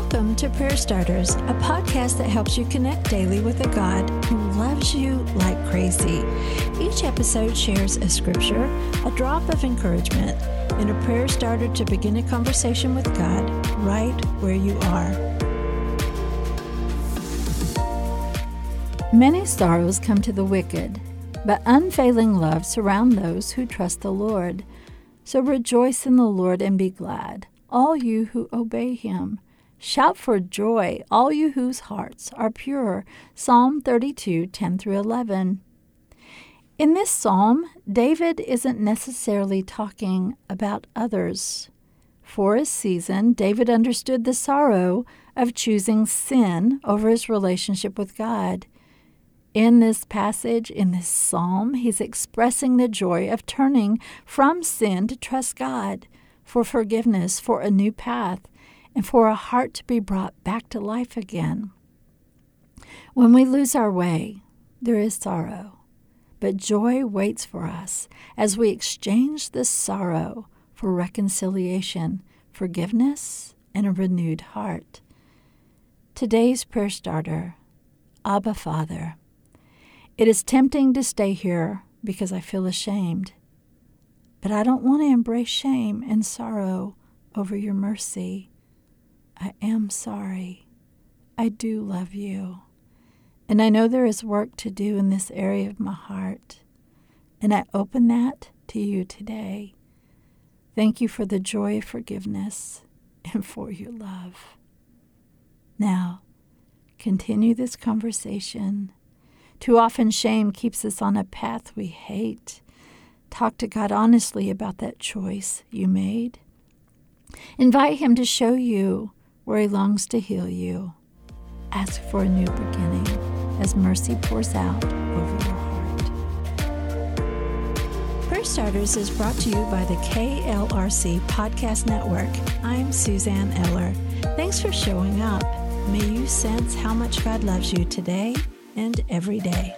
Welcome to Prayer Starters, a podcast that helps you connect daily with a God who loves you like crazy. Each episode shares a scripture, a drop of encouragement, and a prayer starter to begin a conversation with God right where you are. Many sorrows come to the wicked, but unfailing love surround those who trust the Lord. So rejoice in the Lord and be glad, all you who obey him. Shout for joy, all you whose hearts are pure. Psalm 32, 10 through 11. In this psalm, David isn't necessarily talking about others. For a season, David understood the sorrow of choosing sin over his relationship with God. In this passage, in this psalm, he's expressing the joy of turning from sin to trust God for forgiveness, for a new path, and for a heart to be brought back to life again. When we lose our way, there is sorrow, but joy waits for us as we exchange this sorrow for reconciliation, forgiveness, and a renewed heart. Today's prayer starter Abba Father. It is tempting to stay here because I feel ashamed, but I don't want to embrace shame and sorrow over your mercy. I am sorry. I do love you. And I know there is work to do in this area of my heart. And I open that to you today. Thank you for the joy of forgiveness and for your love. Now, continue this conversation. Too often, shame keeps us on a path we hate. Talk to God honestly about that choice you made. Invite Him to show you where He longs to heal you. Ask for a new beginning as mercy pours out over your heart. Prayer Starters is brought to you by the KLRC Podcast Network. I'm Suzanne Eller. Thanks for showing up. May you sense how much God loves you today and every day.